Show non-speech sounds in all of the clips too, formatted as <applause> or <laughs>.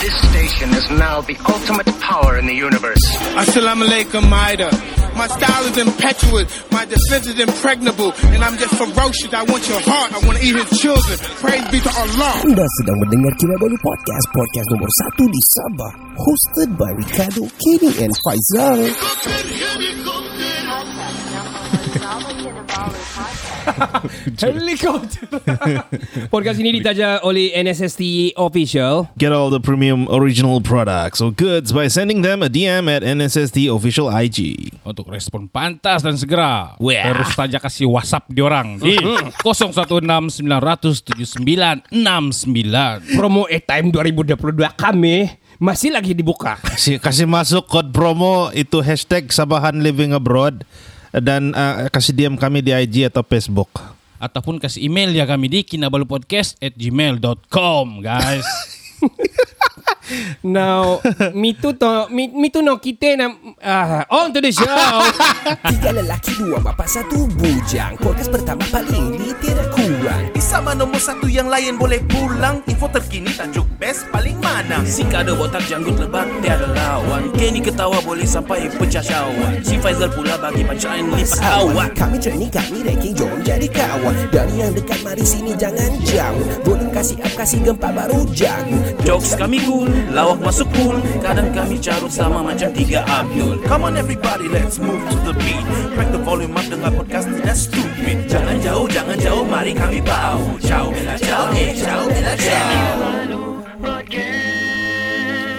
This station is now the ultimate power in the universe. Assalamu alaikum, Maida. My style is impetuous, my defense is impregnable, and I'm just ferocious. I want your heart, I want to eat his children. Praise be to Allah. Anda sedang mendengar Kinabalu Podcast, podcast nomor satu di Sabah. Hosted by Ricardo, Kenny and Faizal. <laughs> Helikopter. <laughs> Podcast ini ditaja oleh NSST Official. Get all the premium original products or goods by sending them a DM at NSST official IG. Untuk respon pantas dan segera Wah. Terus saja kasih whatsapp diorang Di 01697969 Promo airtime 2022 kami masih lagi dibuka. Kasih, kasih masuk kod promo itu hashtag Sabahan Living Abroad dan uh, kasih DM kami di IG atau Facebook. Ataupun kasih email ya kami di kinabalupodcast at gmail.com guys <laughs> Now, me too to, me, me too no kita na uh, on to the show. <laughs> Tiga lelaki, dua bapa, satu bujang. Podcast pertama paling di Sama nombor satu yang lain boleh pulang. Info terkini tajuk best paling mana. Si kada botak janggut lebat tiada lawan. Kenny ketawa boleh sampai pecah syawak Si Faizal pula bagi pancaan lipat awak Kami training, kami ranking, jom jadi kawan. Dari yang dekat, mari sini jangan jauh. Volume kasih up, kasih gempa baru jago. Jokes kami cool, lawak masuk cool Kadang kami carut sama macam tiga Abdul. Come on everybody let's move to the beat. Crack the volume up dengar podcast tidak stupid. Jangan jauh, jangan jauh, mari kami bau. Ciao, bella ciao, eh ciao, bella ciao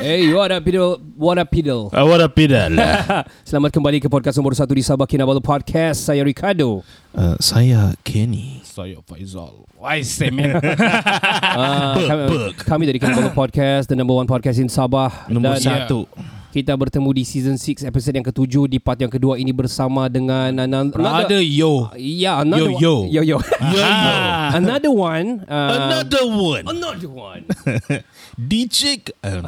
hey, what up, Pidel? What up, Pidel? Uh, what up, Pidal? Selamat kembali ke podcast nomor satu di Sabah Kinabalu Podcast. Saya Ricardo. uh, saya Kenny. Saya Faizal Why semen Uh, <laughs> kami, kami dari Kinabalu Podcast, the number one podcast in Sabah. Nombor Dan satu. Kita bertemu di season 6 episode yang ketujuh di part yang kedua ini bersama dengan an- Brother yo Yeah, another Yo, yo. one. yo yo. Yo, yo. <laughs> <laughs> another one. Uh, Another one. another one. <laughs> DJ. Uh,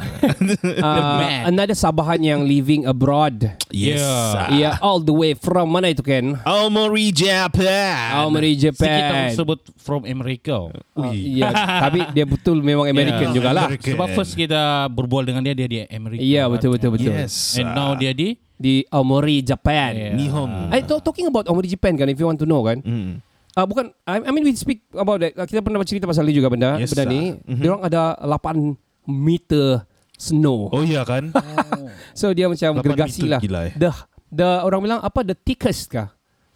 Uh, another Sabahan yang living abroad. yes. Yeah. Yeah, all the way from mana itu Ken? Aomori, Japan. Aomori Si kita Japan. sebut from America Uh, yeah, tapi dia betul memang American Yeah. jugalah. American. Sebab first kita berbual dengan dia Dia di Amerika Iya, betul betul betul. Yes. And now dia di Di Aomori Japan. Yeah. Nihon. I to- talking about Aomori Japan kan if you want to know kan. Mm. Uh, bukan I, I mean we speak about that. Uh, kita pernah bercerita pasal ni juga benda Yes, benda ni. Mhm. Dia orang ada 8 meter snow. Oh iya kan? <laughs> So dia macam 8 gergasi lah. gila, eh. The the orang bilang apa the thickest kah?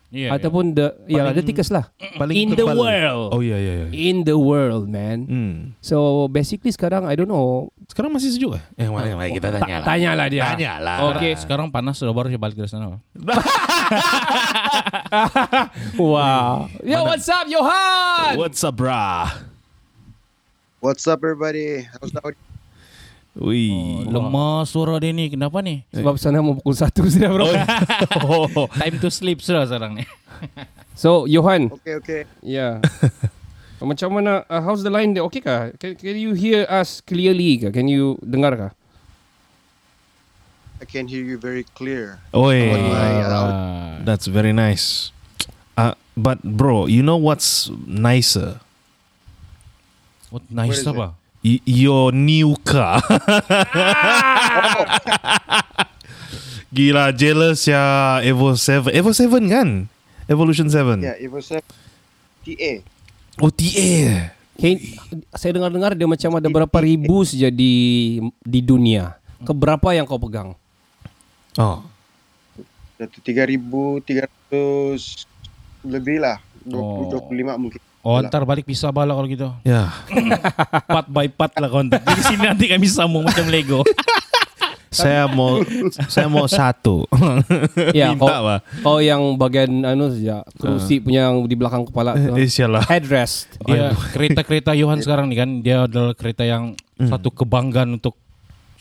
Yeah, Ataupun the ya the Paling- thickest lah. Paling In the tebal. world. Oh iya iya iya. In the world, man. Hmm. So basically sekarang I don't know. Sekarang masih sejuk eh? Eh, mana yang kita Ta- tanya lah. Tanyalah dia. Tanyalah. Oke, <laughs> sekarang panas sudah baru saya balik dari sana. <laughs> Wow. Yo, what's up, Johan? What's up, brah? What's up, everybody? How's the audio? Wih. Lemah suara dia ni. Kenapa nih? Sebab sana mau pukul satu <laughs> sudah bro. <laughs> Oh. Time to sleep sudah sekarang nih. <laughs> So, Johan. Okay, okay. Yeah. Macam mana, uh, how's the line there? Okay kah? Can, can you hear us clearly kah? Can you dengar kah? I can hear you very clear. Oi. On my, uh. That's very nice. Uh, but bro, you know what's nicer? What nice What is apa? Y- your new car. Gila jealous ya Evo 7. Evo 7 kan? Evolution 7. yeah, it was a TA. Oh TA. Can, saya dengar-dengar dia macam ada berapa ribu saja di di dunia. Keberapa yang kau pegang? Oh. Satu tiga ribu tiga ratus lebih lah. Oh. 20, 25 mungkin. Oh, ntar balik pisah bala kalau gitu. Ya. <laughs> Part by part lah kontak. Jadi sini nanti kami sambung macam Lego. <laughs> saya mau saya mau satu. Ya, kau, <laughs> Minta lah. kau yang bagian anu saja, kerusi punya yang di belakang kepala. tu. Eh, sialah. Headrest. Dia kereta-kereta Johan sekarang nih kan, dia adalah kereta yang satu kebanggaan untuk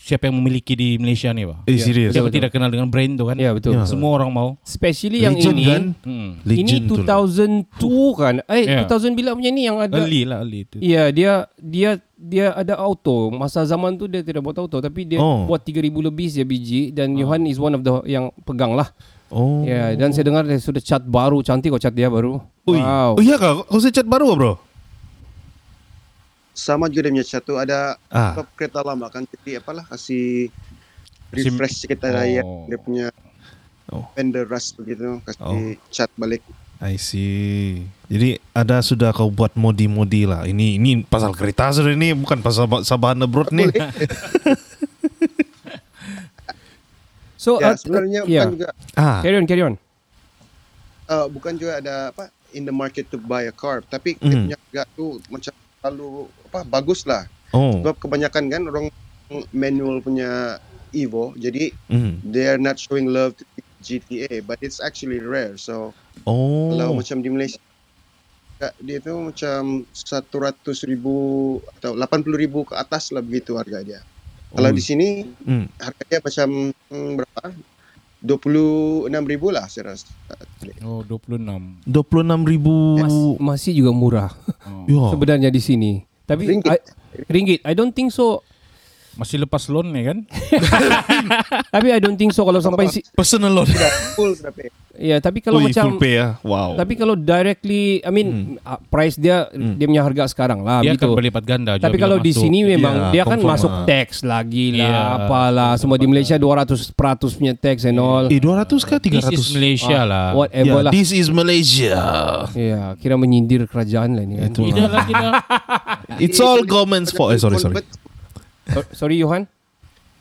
siapa yang memiliki di Malaysia nih, Pak. Eh serius. Siapa tidak kenal dengan brand tuh kan? Ya, betul. Ya. Semua orang mau. Especially yang Legend ini. kan? Hmm. Ini Legend tu lah. 2002 kan? Eh, Yeah. 2000 bila punya ni yang ada Early lah, early itu. Ya, dia dia dia ada auto. Masa zaman tu dia tidak buat auto tapi dia Oh. buat 3000 lebih saja biji dan Johan is one of the yang pegang lah. Oh. Ya, dan saya dengar dia sudah cat baru, cantik kok cat dia baru. Ui. Wow. Oh iya kak, kau saya cat baru bro? Sama juga dia punya cat tu ada Ah. kereta lama kan jadi apalah kasih refresh kita raya Oh. dia punya Oh. fender rust begitu kasih cat balik I see. Jadi ada sudah kau buat modi-modi lah. Ini ini pasal kereta sudah ini bukan pasal Sabahan abroad nih. <laughs> So ya uh, sebenarnya yeah. bukan juga ah. Carry on, carry on. uh, bukan juga ada apa in the market to buy a car tapi dia Mhm. punya harga tu macam terlalu apa bagus lah Oh. sebab kebanyakan kan orang manual punya Evo jadi Mm. they are not showing love to GTA but it's actually rare so Oh. kalau macam di Malaysia dia tu macam 100 ribu atau 80 ribu ke atas lah begitu harga dia kalau Oh. di sini Mm. harga dia macam hmm, berapa 26 ribu lah saya rasa Oh 26. 26 ribu. Mas, masih juga murah Oh. Ya. sebenarnya di sini. Tapi Ringgit. I, ringgit. I don't think so. Masih lepas loan ni kan? <laughs> Tapi I don't think so kalau sampai si, Personal loan. full sudah pay ya, tapi kalau Ui, macam full pay ya. Wow. tapi kalau directly I mean uh, price dia dia punya harga sekarang lah Dia gitu. akan berlipat ganda. Tapi bila kalau di masuk. sini memang Ya, dia kan masuk lah. tax lagi lah Ya. apalah semua di Malaysia 200 peratus punya tax and all. eh 200 kah 300? This is Malaysia lah. Whatever Yeah, lah. this is Malaysia. Ya, kira menyindir kerajaan lah ini kan. Itu Tidak lah tidak. It's all government's fault. Eh, sorry, sorry. So- sorry Johan.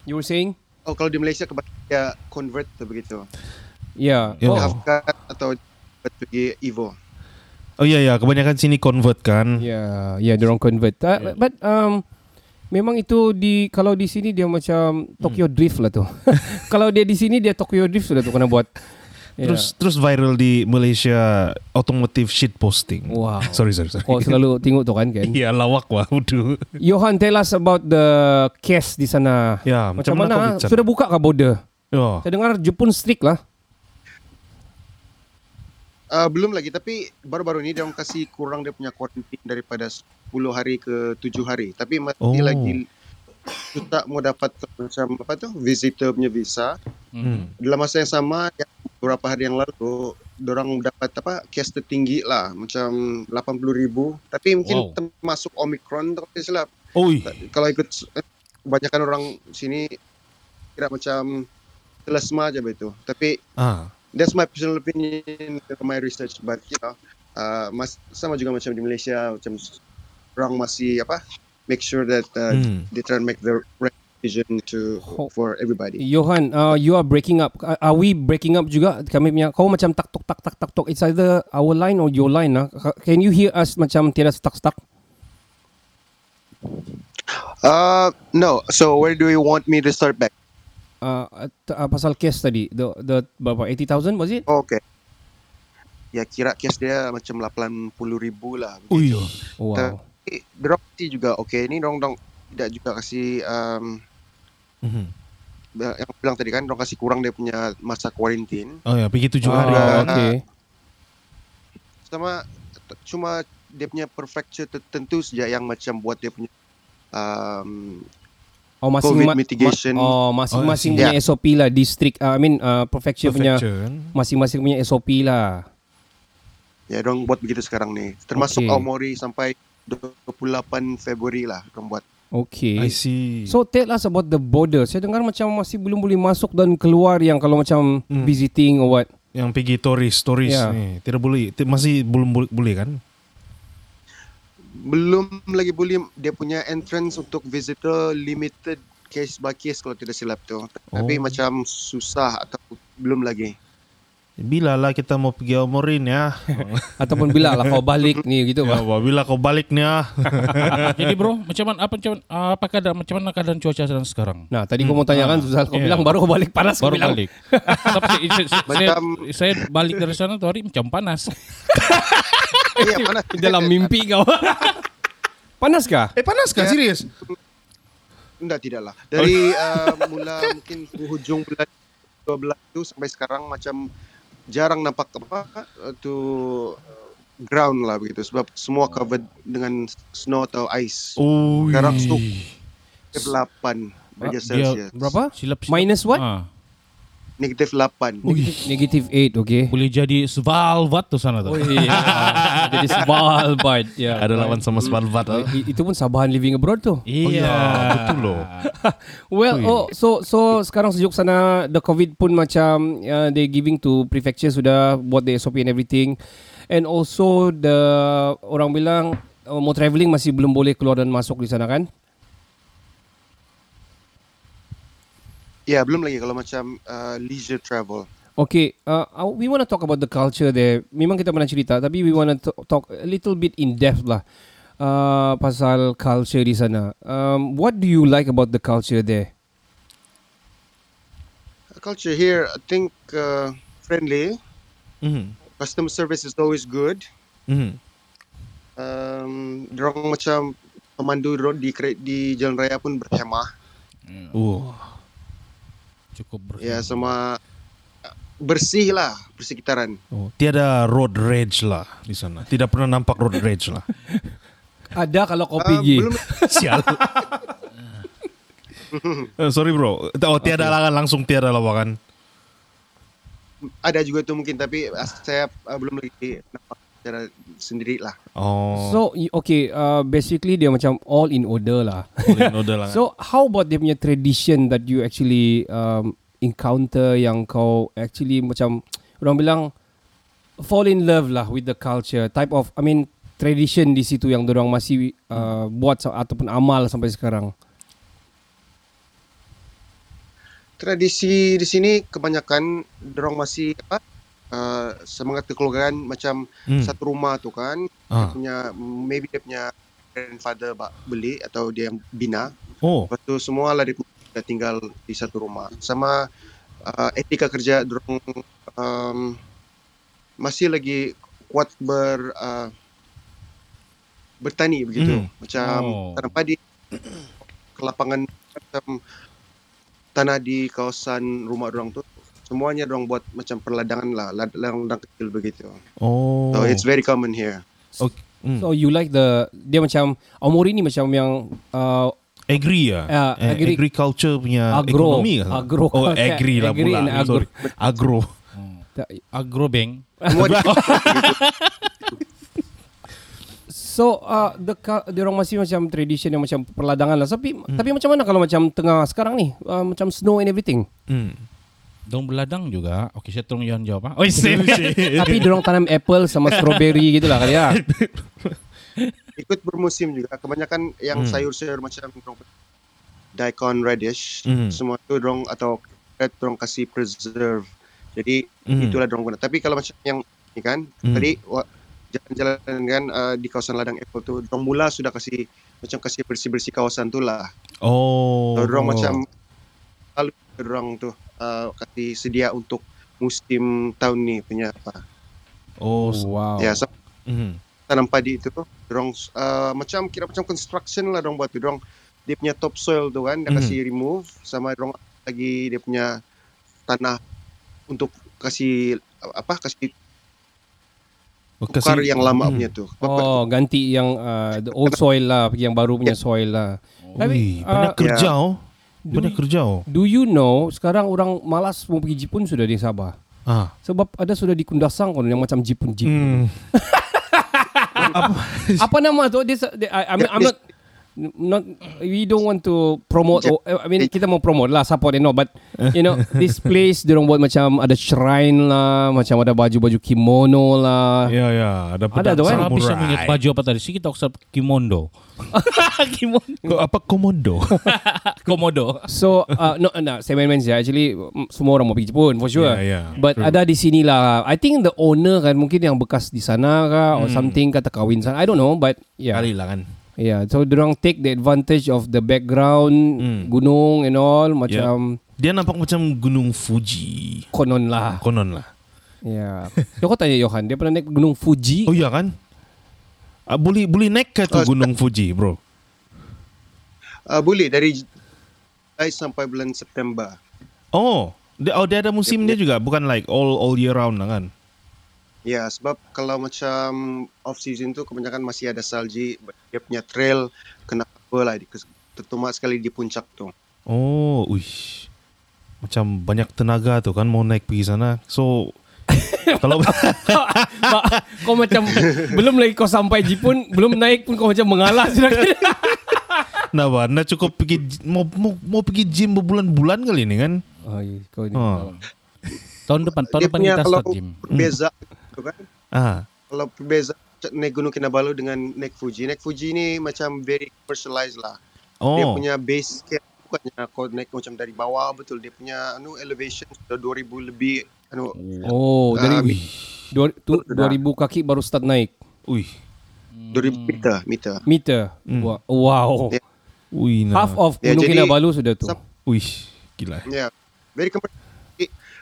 You were saying? Oh kalau di Malaysia kebanyakan dia convert tu begitu. Ya. Ya. Oh, cut atau pergi Evo. Oh iya ya, kebanyakan sini convert kan. ya, ya dia orang convert. Uh, But um memang itu di kalau di sini dia macam Tokyo Drift lah tu. <laughs> kalau dia di sini dia Tokyo Drift sudah tu kena buat. Terus terus viral di Malaysia automotive shit posting. Wow. <laughs> Sorry, sorry, sorry. Oh selalu tengok tu kan kan. Iya lawak wah udah. Johan tell us about the case di sana. Ya, Macam, macam mana mana? Sudah buka kah border? Ya. Saya dengar Jepun strict lah. Uh, belum lagi tapi baru-baru ni dia orang kasih kurang dia punya quarantine daripada 10 hari ke 7 hari. Tapi masih Oh. lagi kita mau dapat macam apa tu visitor punya visa. Hmm. Dalam masa yang sama yang beberapa hari yang lalu orang dapat apa kes tertinggi lah macam 80 ribu tapi mungkin Wow. termasuk Omicron kalau tidak silap Oi. kalau ikut eh, kebanyakan orang sini kira macam telesma aja begitu tapi Ah. that's my personal opinion from my research but you know uh, mas, sama juga macam di Malaysia macam orang masih apa make sure that uh, Hmm. they try and make the right decision to for everybody Johan, uh, you are breaking up. Are are we breaking up juga? Kami punya kau macam tak tok tak tak tak tok. It's either our line or your line lah. Can you hear us macam tiada stuck stuck? uh no so where do you want me to start back Uh, uh, pasal case tadi, the the berapa 80,000 was it? oh, okay ya kira kes dia macam 80 ribu lah Ui. Wow. Tapi dorang kasih juga okay ni dorang, dorang tidak juga kasih um, Mhm. yang bilang tadi kan dorang kasih kurang dia punya masa quarantine Oh ya, pergi tujuh hari. Ah. Oh, okay. sama t- cuma dia punya prefecture tertentu saja yang macam buat dia punya um, Oh masing COVID ma- mitigation. Ma- oh masing-masing Oh, punya SOP lah, district uh, I mean uh, prefecture punya Prefecture kan? masing-masing punya SOP lah. ya dorang buat begitu sekarang ni termasuk Okay. Aomori sampai 28 Februari lah dorang buat Okay. I see. So tell us about the border. Saya dengar macam masih belum boleh masuk dan keluar yang kalau macam Hmm. visiting or what. yang pergi turis, turis Ya. ni tidak boleh, masih belum boleh, boleh kan? belum lagi boleh dia punya entrance untuk visitor limited case by case kalau tidak silap tu tapi Oh. macam susah atau belum lagi Bila lah kita mau pergi Omorin ya? <laughs> Ataupun bila lah kau balik ni gitu ya bah. bila kau balik nih <laughs> ah. Jadi bro, macam mana apa macam ah, apa keadaan macam mana keadaan cuaca sedang sekarang? Nah tadi kau mau tanyakan Susah kau Yeah. bilang baru kau balik panas Baru bilang. balik. <laughs> Tapi saya, saya, Macam- saya balik dari sana tuh hari macam panas. iya panas Dalam mimpi kau. panas kah? Eh panas kah? Serius? Enggak tidak lah. Dari uh, mula mungkin hujung bulan 12 tu sampai sekarang macam jarang nampak apa uh, tu uh, ground lah begitu sebab semua covered dengan snow atau ice. Oh. Sekarang suhu 8 derajat dia- Celsius. Berapa? Silap, silap. Minus what? Ah. Negatif 8. Negative 8, okay. Boleh jadi Svalbard tu sana tu. Oh, iya. Jadi Svalbard. Ya. Ada lawan sama Svalbard. Oh, i- Itu pun sabahan living abroad tu. Iya. betul loh. <laughs> Well, oh, so so sekarang sejuk sana the COVID pun macam uh, they giving to prefecture sudah buat the SOP and everything. And also the orang bilang uh, mau travelling masih belum boleh keluar dan masuk di sana kan? Ya, belum lagi kalau macam uh, leisure travel. Okay, uh, uh, we want to talk about the culture there. Memang kita pernah cerita, tapi we want to talk a little bit in depth lah uh, pasal culture di sana. Um, what do you like about the culture there? Culture here, I think uh, friendly. Mhm. Customer service is always good. Mhm. Um, macam pemandu road di di jalan raya pun berhemah. Oh. Cukup ber. Ya, sama bersih lah persekitaran. oh. Tiada road rage lah di sana. Tidak pernah nampak road rage lah. <laughs> Ada kalau kau Uh, pergi. belum <laughs> Sial. <laughs> Eh, sorry bro. Oh tiada lah kan langsung tiada lah kan. ada juga tu mungkin tapi saya uh, belum lagi nampak secara sendiri lah. Oh. So okay, uh, basically dia macam all in order lah. boleh noda lah. kan. <laughs> so how about dia punya tradition that you actually um, encounter yang kau actually macam orang bilang fall in love lah with the culture type of I mean tradition di situ yang orang masih uh, buat sa- ataupun amal sampai sekarang. Tradisi di sini kebanyakan dorong masih apa? Uh, semangat kekeluargaan macam Hmm. satu rumah tu kan. Ah. Dia punya maybe dia punya grandfather beli atau dia yang bina. Oh. Lepas tu semua lah dia dah tinggal di satu rumah. Sama uh, etika kerja dorong um, masih lagi kuat ber uh, bertani begitu. Hmm. Macam Oh. tanam padi ke lapangan macam tanah di kawasan rumah orang tu semuanya orang buat macam perladangan lah, lad- ladang kecil begitu. Oh. So it's very common here. okay. Hmm. So you like the dia macam Omori ni macam yang uh, Agri ya? Ya, Eh, agri- agriculture punya Agro. ekonomi kan? Agro. Oh, agri lah Agri pula. agro. Sorry. Agro. Agrobeng. Semua di, <laughs> So uh, the dia orang masih macam tradition yang macam perladangan lah. Tapi tapi macam mana kalau macam tengah sekarang ni uh, macam snow and everything. Hmm. Dong beladang juga. Okey, saya tolong Yohan jawab. ah. Oh, <laughs> tapi dia orang tanam apple sama strawberry <laughs> gitu lah kali ya. <laughs> ikut bermusim juga. Kebanyakan yang Hmm. sayur-sayur macam dorong daikon radish, Hmm. semua tu dorong atau dorong kasih preserve. Jadi Hmm. itulah dorong guna. Tapi kalau macam yang ni kan, Hmm. tadi jalan-jalan kan uh, di kawasan ladang apple tu, dorong mula sudah kasih macam kasih bersih-bersih kawasan tu lah. Oh. Dorong macam lalu dorong tu uh, kasih sedia untuk musim tahun ni punya apa. Oh. wow. Ya, so, Hmm. tanam padi itu dorong uh, macam kira macam construction lah dorong buat tu dorong dia punya topsoil tu kan dia Mhm. kasih remove sama dorong lagi dia punya tanah untuk kasih apa kasih Oh, tukar kasih- yang lama Hmm. punya tu. Oh, ganti yang uh, the old <laughs> soil lah, yang baru punya soil lah. Ui, Tapi banyak uh, kerja oh. Do we- kerja oh. do you know sekarang orang malas mau pergi Jepun sudah di Sabah. Ah. Sebab ada sudah di Kundasang kon yang macam Jepun Jepun. Hmm. <laughs> Apa nama tu? This, I, I'm, I'm not not we don't want to promote or, I mean kita mau promote lah support and all but you know <laughs> this place dia orang buat macam ada shrine lah macam ada baju-baju kimono lah Ya ya, ada Ada pedang tu, kan? Saya bisa samurai. ingat baju apa tadi? Sih kita usah kimondo. <laughs> kimono. Kau apa komodo? <laughs> Komodo. So uh, no, no, saya main-main saja. Actually mm, semua orang mau pergi Jepun for sure. Yeah, yeah, But true. ada di sini lah. I think the owner kan mungkin yang bekas di sana kah or Hmm. something kata kahwin sana. I don't know but yeah. Kali lah kan. Yeah, so orang take the advantage of the background Hmm. gunung and all macam Dia nampak macam gunung Fuji. konon lah. Konon lah. Yeah. <laughs> So kau tanya Johan, dia pernah naik gunung Fuji? Oh iya kan? Ah, boleh boleh naik ke tu Oh, gunung Fuji, bro? Uh, boleh dari Julai sampai bulan September. Oh, dia, oh dia ada musim dia juga, bukan like all all year round lah kan? Ya, sebab kalau macam off season tu kebanyakan masih ada salji, dia punya trail kena apa lah, terutama sekali di puncak tu. Oh, uish. macam banyak tenaga tu kan mau naik pergi sana. So <laughs> kalau <laughs> kau macam belum lagi kau sampai Jepun, belum naik pun kau macam mengalah sudah. <laughs> nah, bah, nah cukup pergi mau mau mau pergi gym berbulan-bulan kali ini kan. oh, iya, kau ni. Oh. Tahun depan, tahun Dia depan kita start gym. berbeza gitu kan. Ah. Kalau berbeza naik Gunung Kinabalu dengan naik Fuji. Naik Fuji ni macam very personalized lah. Oh. Dia punya base camp bukannya kau naik macam dari bawah betul. Dia punya anu elevation sudah 2000 lebih anu Oh, Ah, dari dua, tu, 2000 kaki baru start naik. Ui. 2000 meter meter. Meter. Hmm. Wow. Ya. Ui. Nah. Half of Gunung jadi- Kinabalu sudah tu. Ui. Gila. Ya. Yeah. Very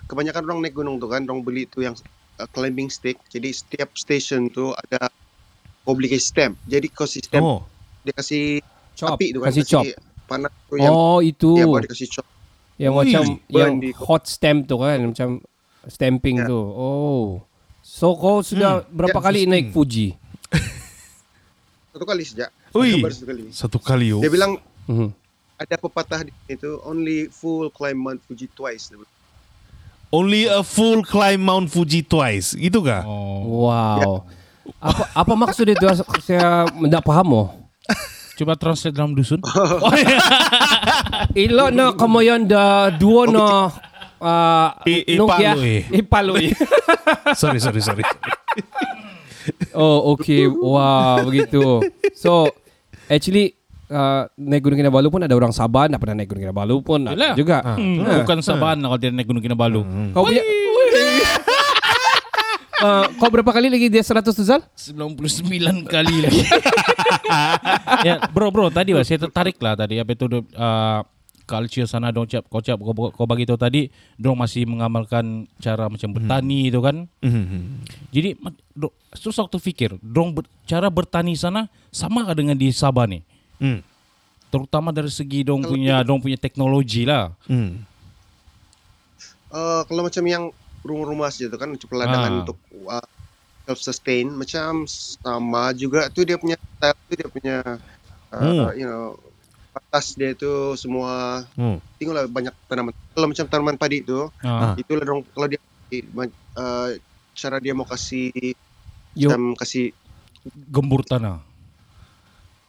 kebanyakan orang naik gunung tu kan, orang beli tu yang uh, climbing stick. Jadi setiap station tu ada kau beli kasih stamp. Jadi kau kasih stamp, Oh. dia kasih Chop, api tu kan, kasih chop. panas tu yang Oh, itu. ya, baru dia kasih chop. Yang Ui, macam burn yang di- hot stamp tu kan, macam stamping Ya. tu. Oh. So kau sudah berapa Ya, kali naik interesting. Fuji? <laughs> Satu kali sejak. Ui. Baru satu kali. Satu kali oh. Dia bilang Mhm. ada pepatah di itu only full climb Mount Fuji twice. Dia bilang. Only a full climb Mount Fuji twice. Gitu kah? Oh. Wow. Apa apa maksud itu? Saya tidak paham oh. Coba translate dalam dusun. Ilo na kamayan da duo na uh, I- nung kaya- ipaloy. Ipaloy. <laughs> sorry, sorry, sorry. oh, okay. Wow, begitu. So, actually uh, naik Gunung Kinabalu pun ada orang Sabah nak pernah naik Gunung Kinabalu pun Yalah. juga. Hmm, Bukan Sabana kalau dia naik Gunung Kinabalu. Kau punya Uh, kau berapa kali lagi dia 100 tu Zal? 99 kali lagi. <laughs> ya, bro, bro, tadi lah saya tertarik lah tadi apa itu uh, culture sana dong cap kau cap kau, kau bagi tahu tadi dong masih mengamalkan cara macam bertani itu kan. Mhm. Jadi ma- do, terus waktu fikir dong ber, cara bertani sana sama dengan di Sabah nih? Hmm. Terutama dari segi dong punya dong punya teknologi lah. Hmm. Uh, kalau macam yang rumah-rumah saja tu kan macam peladangan Ah. untuk uh, self sustain macam sama juga tu dia punya style tu dia punya uh, Hmm. you know atas dia tu semua Hmm. tengoklah banyak tanaman kalau macam tanaman padi tu Ah. itulah dong kalau dia uh, cara dia mau kasih Yo, macam kasih Gembur tanah.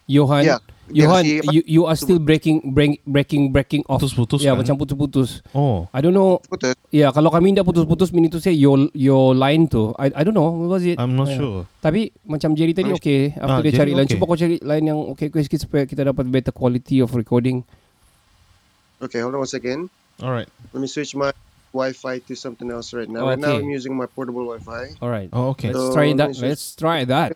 Johan, ya dia Johan, you, you are still breaking break, breaking breaking off. Putus-putus Ya, kan? macam putus-putus. Oh. I don't know. putus Ya, kalau kami tidak putus-putus meaning to say your your line tu. I I don't know what was it. I'm not Ya. sure. Tapi macam Jerry tadi okay. After ah, dia Jerry cari line, okay. cuba kau cari line yang okay okay sikit supaya kita dapat better quality of recording. okay hold on one second Alright. let me switch my Wi-Fi to something else right now. Oh, Right now okay. I'm using my portable Wi-Fi. Alright. Oh, okay. Let's So, try let that. Let's try that.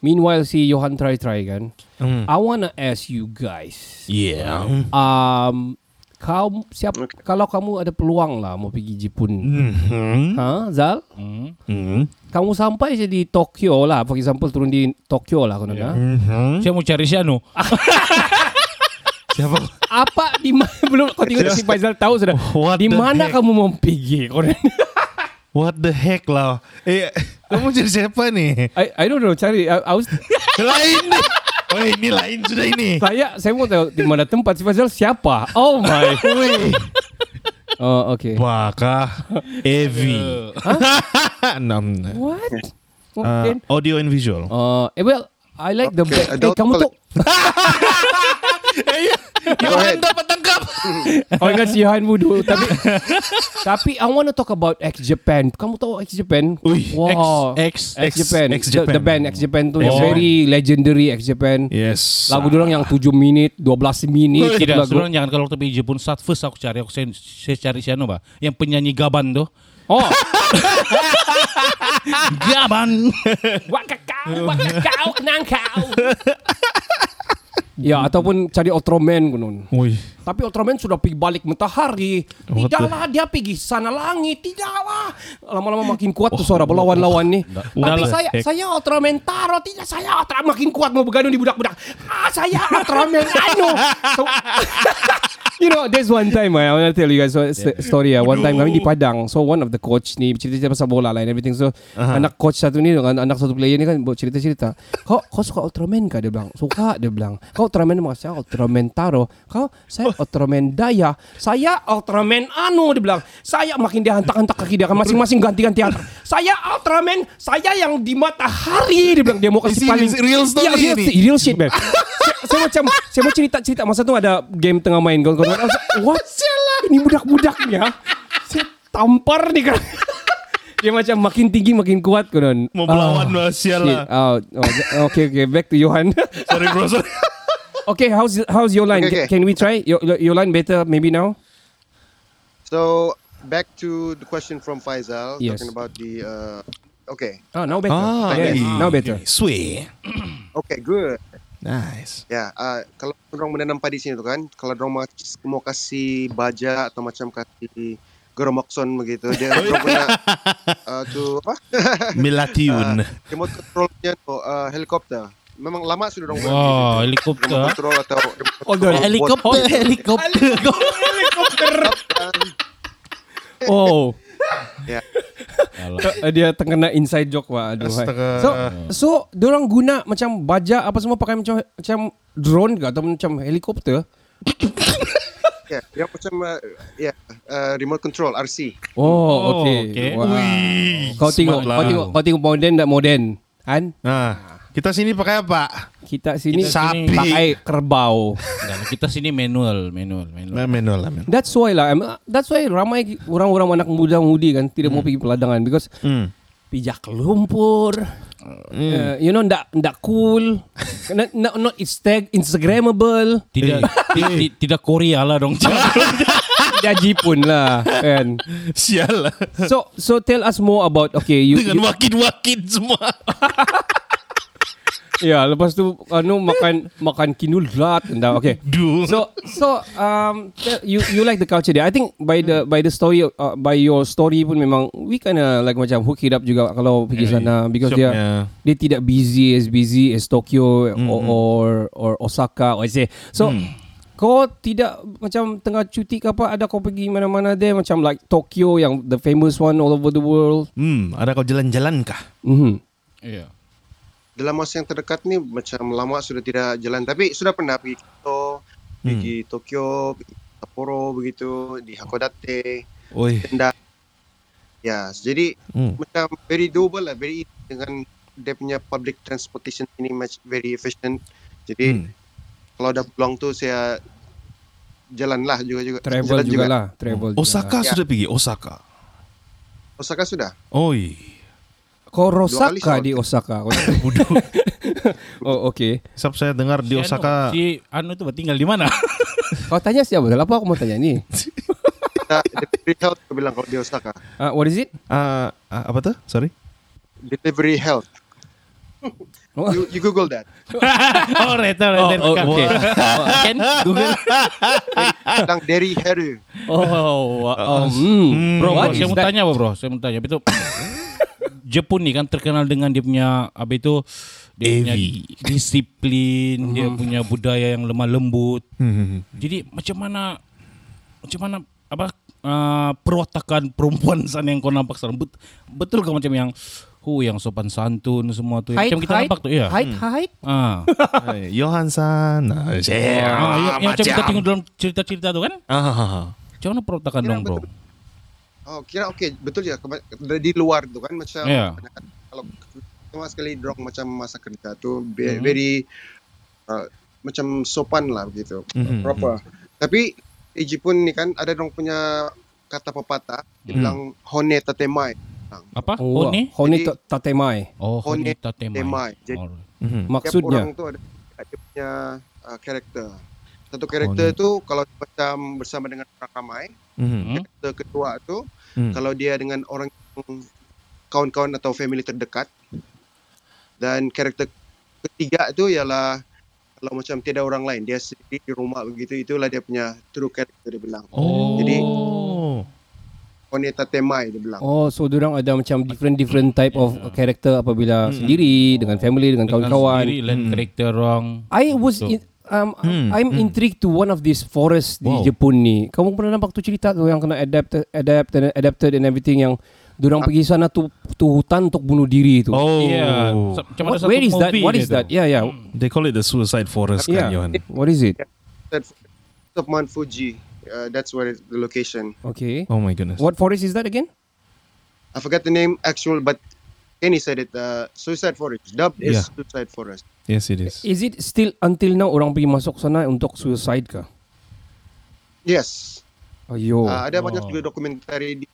Meanwhile, si Johan try try kan. Hmm. I wanna ask you guys. Yeah. Um, kau siap Okay. kalau kamu ada peluang lah mau pergi Jepun. Hmm. Ha, Zal? Hmm. Hmm. Kamu sampai je di Tokyo lah, for example turun di Tokyo lah konon ya. Hmm. Saya mau cari si Anu. <laughs> Siapa? Apa di mana <laughs> belum kau tengok si Faizal tahu sudah. What di mana heck? kamu mau pergi konon? <laughs> What the heck lah? Eh, <laughs> kamu jadi siapa nih? I I don't know cari I, I was, <laughs> lain nih. Oh ini lain sudah ini. saya saya mau tahu di mana tempat si Faizal siapa. Oh my. <laughs> oh okay. Baka Evi. Enam. What? Uh, Mungkin. audio and visual. Uh, eh well, I like the Okay, back. Eh, adult kamu tuh <laughs> Go ahead. dapat tangkap. <laughs> Oh ingat si Johan Wudu Tapi <laughs> Tapi I want to talk about X Japan Kamu tahu X Japan? Ui, wow. X, X Japan X The, Japan. the band X Japan tuh Yang Oh. very legendary X Japan Yes. Lagu dorang yang 7 minit 12 minit Tidak, lagu. sebenarnya jangan kalau pergi Jepun saat first aku cari aku saya, saya cari si Anu bah, yang penyanyi Gaban tuh. Oh Gaban. Wak kakau Wak kakau Kenang kau Ya ataupun cari Ultraman kunun. Wih. Tapi Ultraman sudah pergi balik matahari. Tidaklah dia pergi sana langit. Tidaklah. Lama-lama makin kuat tuh suara berlawan-lawan nih. Tapi saya heck. saya Ultraman Taro. Tidak saya Ultraman makin kuat mau bergaduh di budak-budak. Ah saya Ultraman Anu. So, <laughs> you know, there's one time I want to tell you guys a st- story ah. One time kami di Padang. So one of the coach ni cerita-cerita pasal bola lah and everything. So Aha. anak coach satu ni dengan anak satu player ni kan buat cerita-cerita. Kau kau suka Ultraman kah dia bilang? Suka dia bilang. Kau Ultraman mana? Saya Ultraman Taro. Kau saya Ultraman Daya. Saya Ultraman Anu dia bilang. Saya makin dia hantak-hantak kaki dia kan masing-masing ganti-ganti hantak. Saya Ultraman, saya yang di matahari dia bilang dia mau kasih paling real story Ya, real, ni? real shit man. <laughs> saya, saya macam saya mau cerita cerita masa tu ada game tengah main kawan-kawan. I was like, What? Ini budak-budaknya. Saya tampar ni kan. <laughs> Dia macam makin tinggi makin kuat kan. Mau melawan lah, sial lah. Oh, oh, okay, okay. Back to Johan. <laughs> Sorry bro, sorry. okay, how's how's your line? Okay, okay. Can we try your your line better maybe now? So back to the question from Faisal Yes. talking about the uh, okay Oh, now better. Ah, yes, okay. now better. Sweet. okay good Nice. ya uh, kalau orang menanam padi sini tu kan kalau orang mau, kasih baja atau macam kasih geromokson begitu dia <laughs> orang punya uh, tu apa <laughs> Melatiun. remote controlnya tu uh, helikopter memang lama sudah orang buat Wow, gitu. helikopter. remote control atau remote Hold on. control Helikopter, helikopter. <laughs> Oh. Ya. Uh, dia terkena inside joke wah aduh. Astaga. So so orang guna macam baja apa semua pakai macam macam drone ke atau macam helikopter? Ya, dia macam uh, ya uh, remote control RC. Oh, Oh, okay. Wih, Kau tengok, kau lah. tengok, kau tengok modern tak modern, kan? Nah, kita sini pakai apa? Kita sini Kita sini- pakai kerbau. Dan kita sini manual, manual, manual. Manual lah, man. That's why lah. That's why ramai orang-orang anak muda-mudi kan tidak mau pergi peladangan because Hmm. pijak lumpur. Uh, you know, ndak ndak cool. <laughs> not, not, not Insta- Instagrammable. Tidak, <laughs> ti- ti- tidak Korea lah dong. <laughs> Dia Jepun lah, kan? Sial lah. So, so tell us more about okay, you, Dengan you wakil-wakil semua. Ya, lepas tu anu makan makan kinulat dah okay. <laughs> Duh. So so um you you like the culture there. I think by the by the story uh, by your story pun memang we kinda like macam hook it up juga kalau pergi sana because dia dia tidak busy as busy as Tokyo or, or or Osaka or say. So kau tidak macam tengah cuti ke apa ada kau pergi mana-mana there macam like Tokyo yang the famous one all over the world. Hmm, ada kau jalan-jalan kah? Mhm. Iya. Dalam masa yang terdekat ni macam lama sudah tidak jalan tapi sudah pernah pergi Kyoto, pergi Tokyo, pergi Sapporo begitu di Hakodate, Oi. Tenda. Ya, jadi Hmm. macam very doable lah, very easy dengan dia punya public transportation ini much very efficient. Jadi Hmm. kalau ada peluang tu saya jalan lah juga juga. Travel jalan juga lah, travel. juga Osaka Ya. sudah pergi, Osaka. Osaka sudah. Oi. Kau soal. di Osaka. oh <laughs> <laughs> okay. Sebab saya dengar di Si anu, Osaka Si Anu tu tinggal di mana? <laughs> Kau tanya siapa? Apa aku mau tanya ni? Kita delivery health aku bilang kalau di Osaka. Uh, what is it? Ah, ah, apa tuh? Sorry. Delivery health. Oh. You, you Google that. oh, reta, reta. Oh, oh, okay. Can Google. Bilang Derry Heru. Oh, oh, hmm. Bro, bro, What saya mau tanya apa bro? Saya mau tanya. Itu Jepun ni kan terkenal dengan dia punya apa itu dia punya Heavy. disiplin, dia punya budaya yang lemah lembut. Hmm. Jadi macam mana macam mana apa uh, perwatakan perempuan sana yang kau nampak sana Bet, betul ke macam yang hu yang sopan santun semua tu Height, <laughs> macam kita height, nampak tu ya. height, height. Ah. Hai, Johansson. Ah, ah, yang, yang macam kita tengok dalam cerita-cerita tu kan? Ah, Macam mana perwatakan Kira dong bro? Oh, kira okey, betul je. Dari luar tu kan macam Ya. kalau sama sekali dorong macam masa kerja tu very, Mhm. very uh, macam sopan lah begitu. Mhm, Proper. Tapi di Jepun ni kan ada dorong punya kata pepatah dia Mhm. bilang hone tatemai. Apa? Oh? Honi Jadi- ta- tatemai. Oh, Honi Tatemai. Jadi- mhm. Tiap Maksudnya. orang tu ada dia punya uh, karakter. Satu karakter Hone. tu kalau macam bersama dengan orang ramai, Mhm. Hmm? karakter kedua tu Hmm. kalau dia dengan orang kawan-kawan atau family terdekat dan karakter ketiga tu ialah kalau macam tiada orang lain dia sendiri di rumah begitu itulah dia punya true character dia bilang Oh. Jadi- Oh. Oneta Temai dia bilang Oh, so orang ada macam different different type of character apabila Hmm. sendiri dengan family dengan Dengan kawan-kawan. sendiri lain Hmm. karakter orang. I was So- in, um, Hmm, I'm hmm. intrigued to one of these forests Wow. di Jepun ni. Kamu pernah nampak tu cerita tu yang kena adapt, adapt, adapted and everything yang Diorang pergi sana tu, tu hutan untuk bunuh diri tu. Oh, Yeah. So, macam ada What, satu where is that? What is that? Yeah, yeah. they call it the suicide forest Yeah. kan, Johan? What is it? That of Mount Fuji. Uh, that's where it's the location. Okay. Oh my goodness. What forest is that again? I forgot the name actual, but Kenny said it. Uh, suicide forest. Dubbed is Yeah. suicide forest. Yes, it is. Is it still until now orang pergi masuk sana untuk suicide kah? Yes. Ayo. Uh, ada banyak juga dokumentari di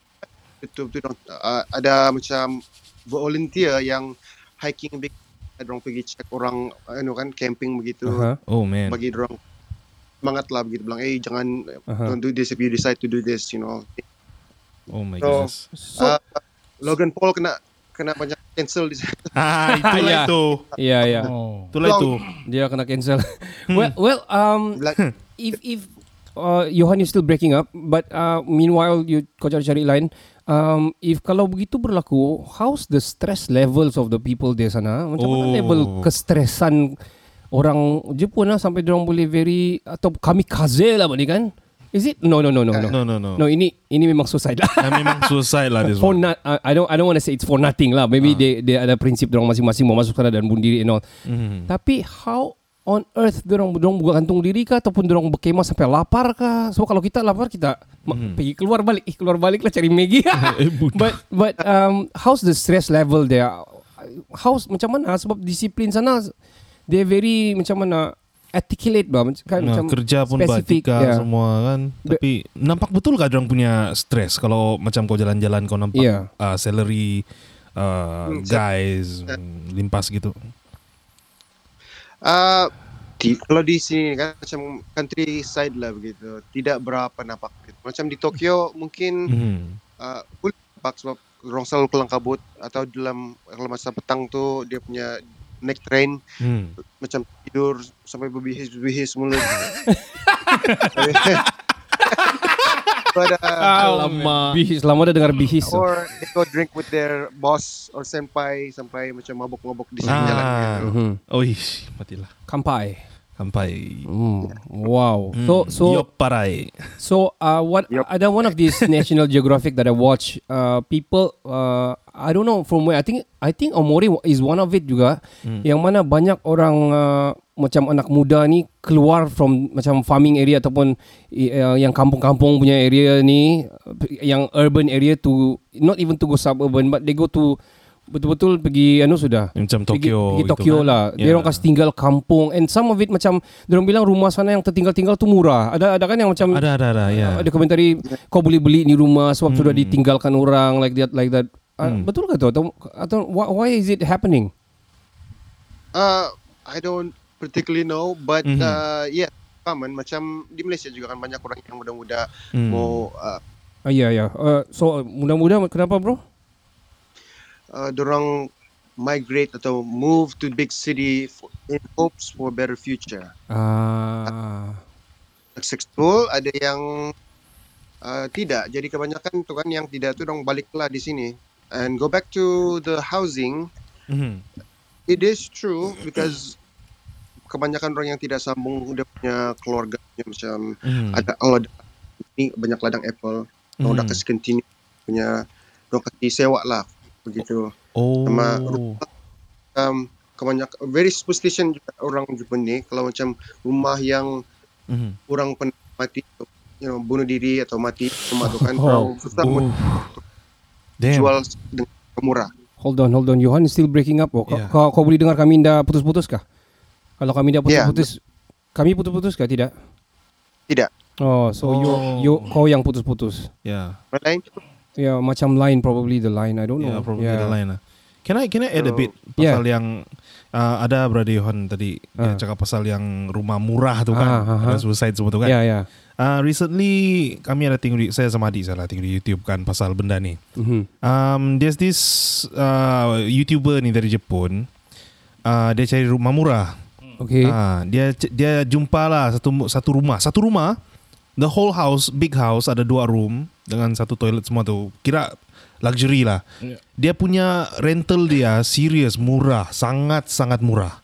YouTube tu. Uh, ada macam volunteer yang hiking big dorong pergi check orang anu kan camping begitu Aha. Oh man. bagi dorong semangat lah begitu bilang eh jangan Aha. don't do this if you decide to do this you know Oh my So, goodness. So, Uh, Logan Paul kena kena banyak cancel di sana. <laughs> Ah, itulah Yeah. itu. yeah, yeah. Oh. Itulah itu. Dia kena cancel. well, well, um, Like, if if uh, Johan is still breaking up, but uh, meanwhile you kau cari-cari lain. Um, if kalau begitu berlaku, how's the stress levels of the people di sana? Macam mana Oh. level kestresan orang Jepun lah sampai orang boleh very atau kamikaze lah ni kan? Is it? No, no, no, no, no. No, no, no. No, ini ini memang suicide lah. Ah, memang suicide lah this for one. not, uh, I don't I don't want to say it's for nothing lah. Maybe they they ada prinsip orang masing-masing mau masuk sana dan bunuh diri and all. Mhm. Tapi how on earth dorong dorong buka kantung diri kah ataupun dorong berkemah sampai lapar kah? So kalau kita lapar kita ma- Hmm. pergi keluar balik, eh, keluar balik lah cari Maggi. <laughs> but but um how's the stress level there? How's macam mana sebab disiplin sana they very macam mana articulate bah macam kan Nah, macam kerja pun batika yeah. semua kan. Tapi nampak betul gak orang punya stres kalau macam kau jalan-jalan kau nampak Yeah. uh, salary uh, Hmm, guys mm, limpas gitu. uh, di, kalau di sini kan macam countryside lah begitu. Tidak berapa nampak gitu. Macam di Tokyo mungkin Mhm. uh, nampak sebab orang selalu kelang kabut atau dalam kalau masa petang tu dia punya naik train Hmm. macam tidur sampai berbihis-bihis mulut. <laughs> Alamak. Bihis, lama dah dengar bihis. or they go drink with their boss or senpai sampai macam mabuk-mabuk di sini jalan. Ah. gitu. Mhm. Oh, ish, matilah. Kampai. Sampai. Mm. Wow. Hmm. So so Yoparai. So uh, what Yup. ada one of these <laughs> National Geographic that I watch. Uh, people, uh, I don't know from where. I think I think Omori is one of it juga. Hmm. Yang mana banyak orang uh, macam anak muda ni keluar from macam farming area ataupun uh, yang kampung-kampung punya area ni, yang urban area to not even to go suburban, but they go to betul-betul pergi anu sudah Macam pergi, Tokyo. pergi gitu Tokyo kan. lah. Dia orang kasih tinggal kampung and some of it macam dia orang bilang rumah sana yang tertinggal-tinggal tu murah. Ada ada kan yang macam Ada, ada, ada. Ya. ada komentari kau boleh beli ni rumah sebab sudah Hmm. ditinggalkan orang like that like that. Uh, Hmm. Betul ke tu atau atau why, is it happening? Uh, I don't particularly know, but Mhm. uh, yeah, common. Macam di Malaysia juga kan banyak orang yang muda-muda Hmm. mau uh, Ah ya ya. Uh, so mudah-mudah kenapa bro? uh, dorang migrate atau move to big city for, in hopes for better future. Ah. Successful ada yang uh, tidak. Jadi kebanyakan tu kan yang tidak tu dong baliklah di sini. And go back to the housing, Mhm. it is true because kebanyakan orang yang tidak sambung dia punya keluarga macam Mhm. ada oh ada ini banyak ladang apple, orang Mhm. dah kasih continue punya orang kasih sewa lah begitu. Oh. sama rumah um, kebanyakan very superstition juga orang Jepun ni kalau macam rumah yang Mhm. orang pernah mati you know, bunuh diri atau mati rumah tu kan <laughs> Oh. orang susah Oh. Damn. jual dengan murah Hold on, hold on. Johan still breaking up. Oh, kau, Yeah. kau, kau boleh dengar kami dah putus-putus kah? Kalau kami dah Yeah. putus-putus, kami putus-putus kah? Tidak. tidak Oh, so you, Oh. you, kau yang putus-putus. Yeah. Lain Yeah, macam line probably the line. I don't know. Yeah, probably the line lah. Can I can I add a bit Yeah. pasal yang uh, ada Brother Johan tadi Ah. yang cakap pasal yang rumah murah tu kan, ah, ada ah. suicide semua tu kan. Yeah, yeah. Uh, recently kami ada tengok saya sama adik saya lah tengok di YouTube kan pasal benda ni. Mhm. Um, there's this uh, YouTuber ni dari Jepun. Uh, dia cari rumah murah. Okay. Ah, dia dia jumpa lah satu satu rumah, satu rumah, the whole house, big house ada dua room dengan satu toilet semua tu. Kira luxury lah. Ya. Dia punya rental dia serius murah, sangat sangat murah.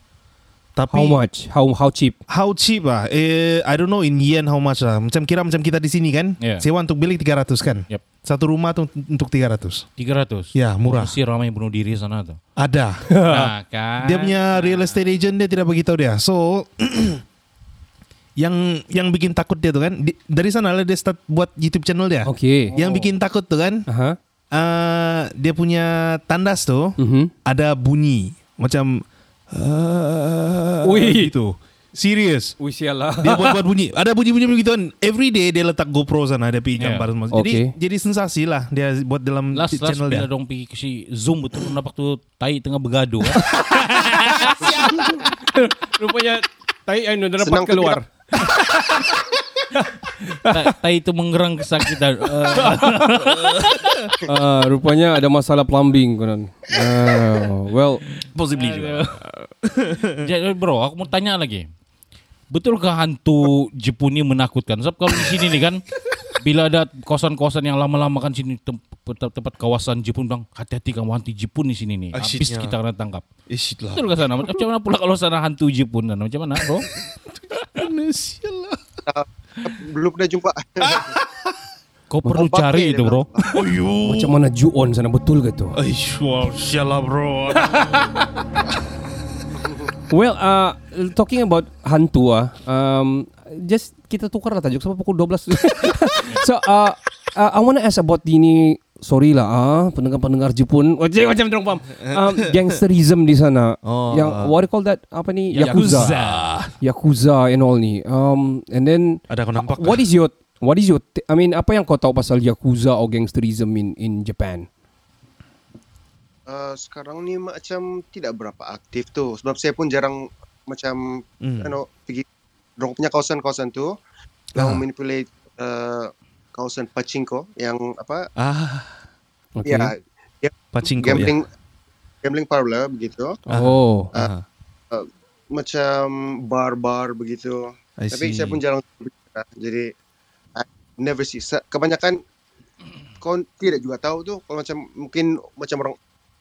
Tapi How much? How how cheap? How cheap ah? Eh, I don't know in yen how much lah. Macam kira macam kita di sini kan. Yeah. Sewa untuk bilik 300 kan. Yep. Satu rumah tu untuk 300. 300. Ya, murah. Mesti ramai bunuh diri sana tuh. Ada. <laughs> nah, kan. dia punya real estate agent dia tidak beritahu dia. So <clears throat> yang yang bikin takut dia tu kan di, dari sana lah dia start buat YouTube channel dia. Okay. Yang bikin takut tu kan Aha. Uh, dia punya tandas tu Mhm. ada bunyi macam uh, Ui. gitu. Serius. Wih sialah. Dia buat buat bunyi. Ada bunyi-bunyi begitu kan. Every day dia letak GoPro sana dia pergi Yeah. gambar semua. Jadi Okay. jadi sensasi lah dia buat dalam Last last channel bila dia. dong pergi ke si Zoom betul <coughs> nampak tu tai tengah bergaduh. kan. <laughs> Rupanya tai anu dah Senang dapat keluar. <laughs> tai, itu mengerang kesakitan. Uh, <laughs> Ah, rupanya ada masalah plumbing konon. Ah, well, Possibly juga. Jadi bro, aku mau tanya lagi. Betulkah hantu Jepun ini menakutkan? Sebab kalau di sini nih kan, bila ada kosan-kosan yang lama-lama kan sini tem- tempat, tempat kawasan Jepun bilang hati-hati kamu hantu Jepun di sini nih. Ah, Habis shitnya. kita kena tangkap. Ish lah. Betul ke sana? Macam mana pula kalau sana hantu Jepun dan macam mana bro? <laughs> Belum pernah jumpa. <laughs> Kau perlu pakai cari itu bro. <laughs> macam mana Ju-on sana betul ke tu? Aish, wow, sialah bro. <laughs> Well, uh, talking about hantu ah, um, just kita tukar lah tajuk sampai pukul 12. so, uh, uh, I want to ask about ini Sorry lah ah pendengar-pendengar Jepun macam macam dorang faham. <laughs> Um, gangsterism di sana. Oh. Yang what do you call that? Apa ni? Yakuza. Yakuza and all ni. Um and then Ada kau nampak? what is your what is your t- I mean apa yang kau tahu pasal Yakuza or gangsterism in in Japan? Uh, sekarang ni macam tidak berapa aktif tu. Sebab saya pun jarang macam Hmm. you know, pergi dorang punya kawasan-kawasan tu yang manipulate uh, kawasan pachinko yang apa Ah, Okay. ya pachinko ya. gambling gambling parlor begitu Oh. Ah, macam bar-bar begitu I tapi see. saya pun jarang jadi I never see kebanyakan kau tidak juga tahu tu kalau macam mungkin macam orang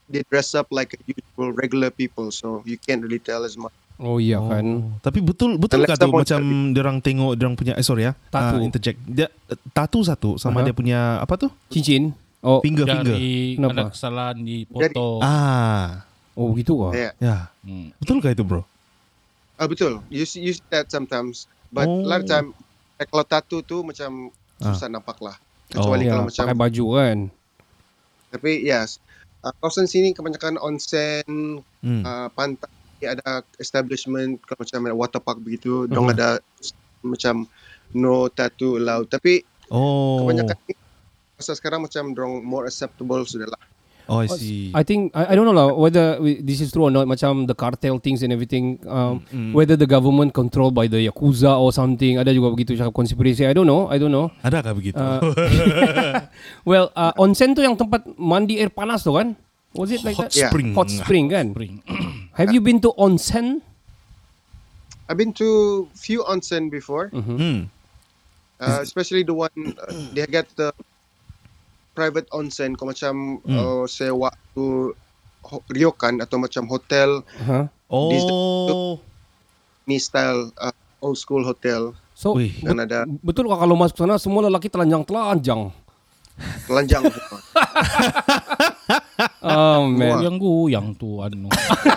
they dress up like usual regular people so you can't really tell as much Oh iya Oh. kan. Tapi betul betul kah tu macam orang tengok orang punya eh sorry ya. Tattoo. ah, interject. Dia uh, tattoo satu sama Aha. dia punya apa tu? Cincin. Oh. Finger finger. Dari Kenapa? ada kesalahan di foto. Ah, Oh begitu ah. yeah ya. Hmm. Betul kah itu, bro? ah betul you see, you see that sometimes but Oh. a lot of time eh, kalau tattoo tu macam susah nampak lah Oh. kecuali Ya, kalau macam pakai baju kan. tapi yes uh, kawasan sini kebanyakan onsen Hmm. uh, pantai ada establishment kalau macam ada water park begitu dong ada macam no tattoo allowed tapi Oh. kebanyakan masa sekarang macam dong more acceptable sudah lah Oh, I see. I think I, I don't know lah whether we- this is true or not. Macam the cartel things and everything. Um, Mm. Whether the government controlled by the yakuza or something. Ada juga begitu cakap konspirasi. I don't know. I don't know. Adakah begitu? Uh, <laughs> <laughs> well, uh, onsen tu yang tempat mandi air panas tu kan? Was it like Hot that? Yeah. spring. Hot spring kan? Spring. <clears throat> Have you been to onsen? I've been to few onsen before Hmm. uh, especially the one uh, they get the private onsen kau macam Hmm. uh, sewa tu ryokan atau macam hotel Huh? Oh. ni style uh, old school hotel So, dan ada betul kalau masuk sana semua lelaki telanjang-telanjang? telanjang semua. <laughs> Oh man. Yang goyang tu anu.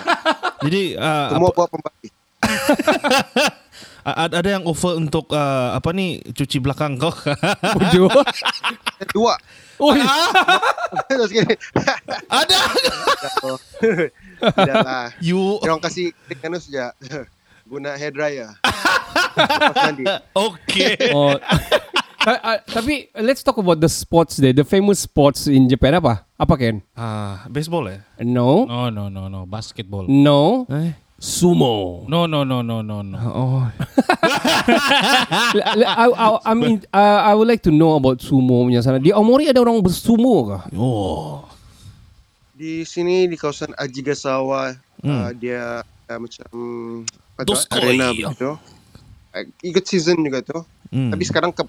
<laughs> Jadi uh, semua apa, <laughs> a- ada yang offer untuk uh, apa ni cuci belakang kau? <laughs> Eh, dua Oh, ada. Tidak lah. You Orang kasih anu saja. Guna hair dryer. Okay? oh. Ta- <laughs> ah, tapi let's talk about the sports there. The famous sports in Japan apa? Apa Ken? Ah, baseball eh? No. No no no no basketball. No. Eh. Sumo. No no no no no no. Oh. <laughs> L- l- I, I, I mean, uh, I would like to know about sumo punya sana. Di Omori ada orang bersumo kah? Oh. Di sini di kawasan Ajigasawa Hmm. uh, dia uh, macam Doskoi. arena begitu. Uh, ikut season juga tu. Hmm. Tapi sekarang ke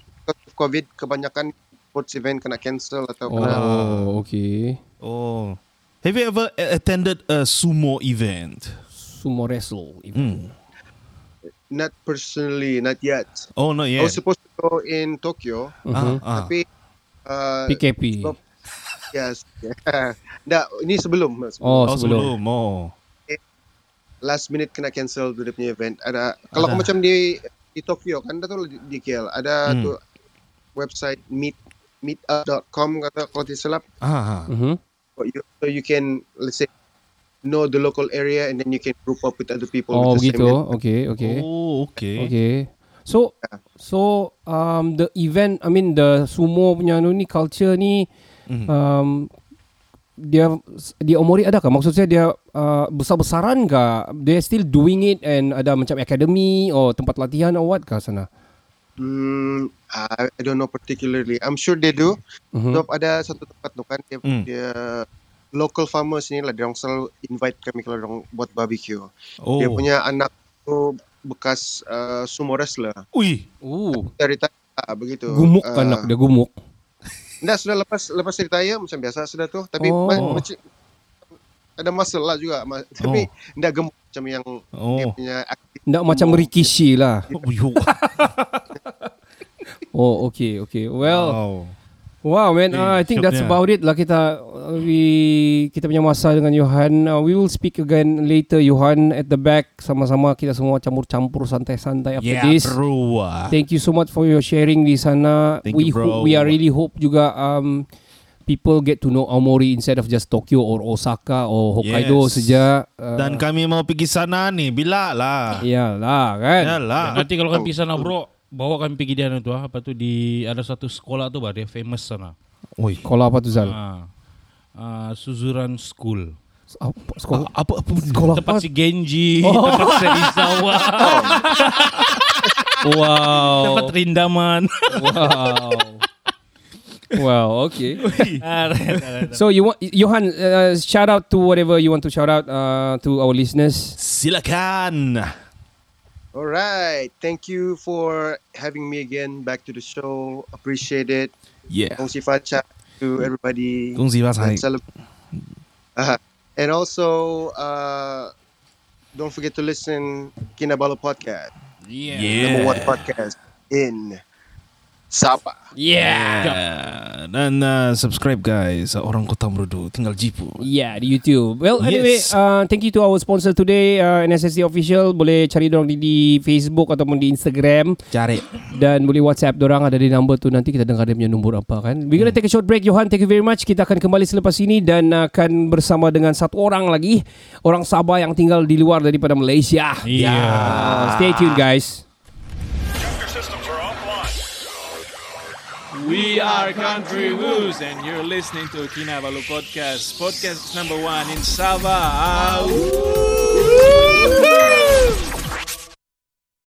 COVID kebanyakan sports event kena cancel atau kena Oh, okay. Oh. Have you ever attended a sumo event? Sumo wrestle. Hmm. not personally, not yet. Oh, not I yet. was supposed to go in Tokyo, Ah, ah. tapi uh, PKP. Stop. yes. <laughs> Nggak, ini sebelum. Oh, Oh, sebelum. sebelum. Oh. Last minute kena cancel tu dia punya event. Ada kalau macam di di Tokyo kan dah tu di, di KL ada Hmm. tu website meet meetup.com kata kalau tidak salah Ah. Mhm. so you, so you can let's say know the local area and then you can group up with other people Oh, with the begitu. same Okay, okay. Oh, okay. Okay. So so um the event I mean the sumo punya anu ni culture ni Mhm. um dia dia Omori ada kah? Maksud saya dia uh, besar-besaran kah? They still doing it and ada macam academy or tempat latihan or what kah sana? Hmm, I, I don't know particularly. I'm sure they do. Mhm. Sebab ada satu tempat tu kan dia, Hmm. dia local farmers ni lah dia orang selalu invite kami kalau dia orang buat barbecue. Oh. Dia punya anak tu bekas uh, sumo wrestler. Ui. Uh, Dari tak begitu. gumuk Uh, anak dia gumuk. Dah sudah lepas lepas retire macam biasa sudah tu. Tapi Oh. ma- macam ada muscle lah juga. Ma- Tapi dah gemuk macam yang dia Oh. punya aktif. Ndak macam Rikishi lah. Yo. <laughs> Oh, okay, okay. Well, Wow. Wow man, Eh, uh, I think that's about it lah kita uh, we kita punya masa dengan Johan. Uh, we will speak again later Johan at the back sama-sama kita semua campur-campur santai-santai after Yeah, this. bro. Thank you so much for your sharing di sana. Thank we you, bro. hope we are really hope juga um people get to know Aomori instead of just Tokyo or Osaka or Hokkaido Yes. saja. Uh, Dan kami mau pergi sana nih, bila lah. iyalah kan. Yalah. Nanti kalau kami sana bro, bawa kami pergi dia tu ah, apa tu di ada satu sekolah tu bah dia famous sana. Oi. Sekolah apa tu Zal? Ah. Ah, Suzuran School. Apa, sekolah, Apa apa sekolah Tempat apa? si Genji, <laughs> tempat si Izawa, <laughs> Wow. tempat Rindaman. Wow. wow, okay. <laughs> Ah. So you want Johan uh, shout out to whatever you want to shout out uh, to our listeners. Silakan. Alright. Thank you for having me again back to the show. Appreciate it. Yeah. Kongsi Facha to everybody. Kongsi Facha. that celeb- Uh, and also, uh, don't forget to listen Kinabalu podcast, Yeah. number one podcast in Sabah. Yeah. Dan uh, subscribe guys. Orang Kota Merudu tinggal jipu. Yeah, di YouTube. Well, anyway, Yes. uh, thank you to our sponsor today, uh, NSSD Official. Boleh cari dorang di, di Facebook ataupun di Instagram. Cari. Dan boleh WhatsApp dorang ada di number tu nanti kita dengar dia punya nombor apa kan. We're gonna take a short break Johan. Thank you very much. Kita akan kembali selepas ini dan akan bersama dengan satu orang lagi. Orang Sabah yang tinggal di luar daripada Malaysia. Iya. Uh, stay tuned guys. We are Country Woos, and you're listening to Kinabalu Podcast, podcast number one in Sabah. Woo!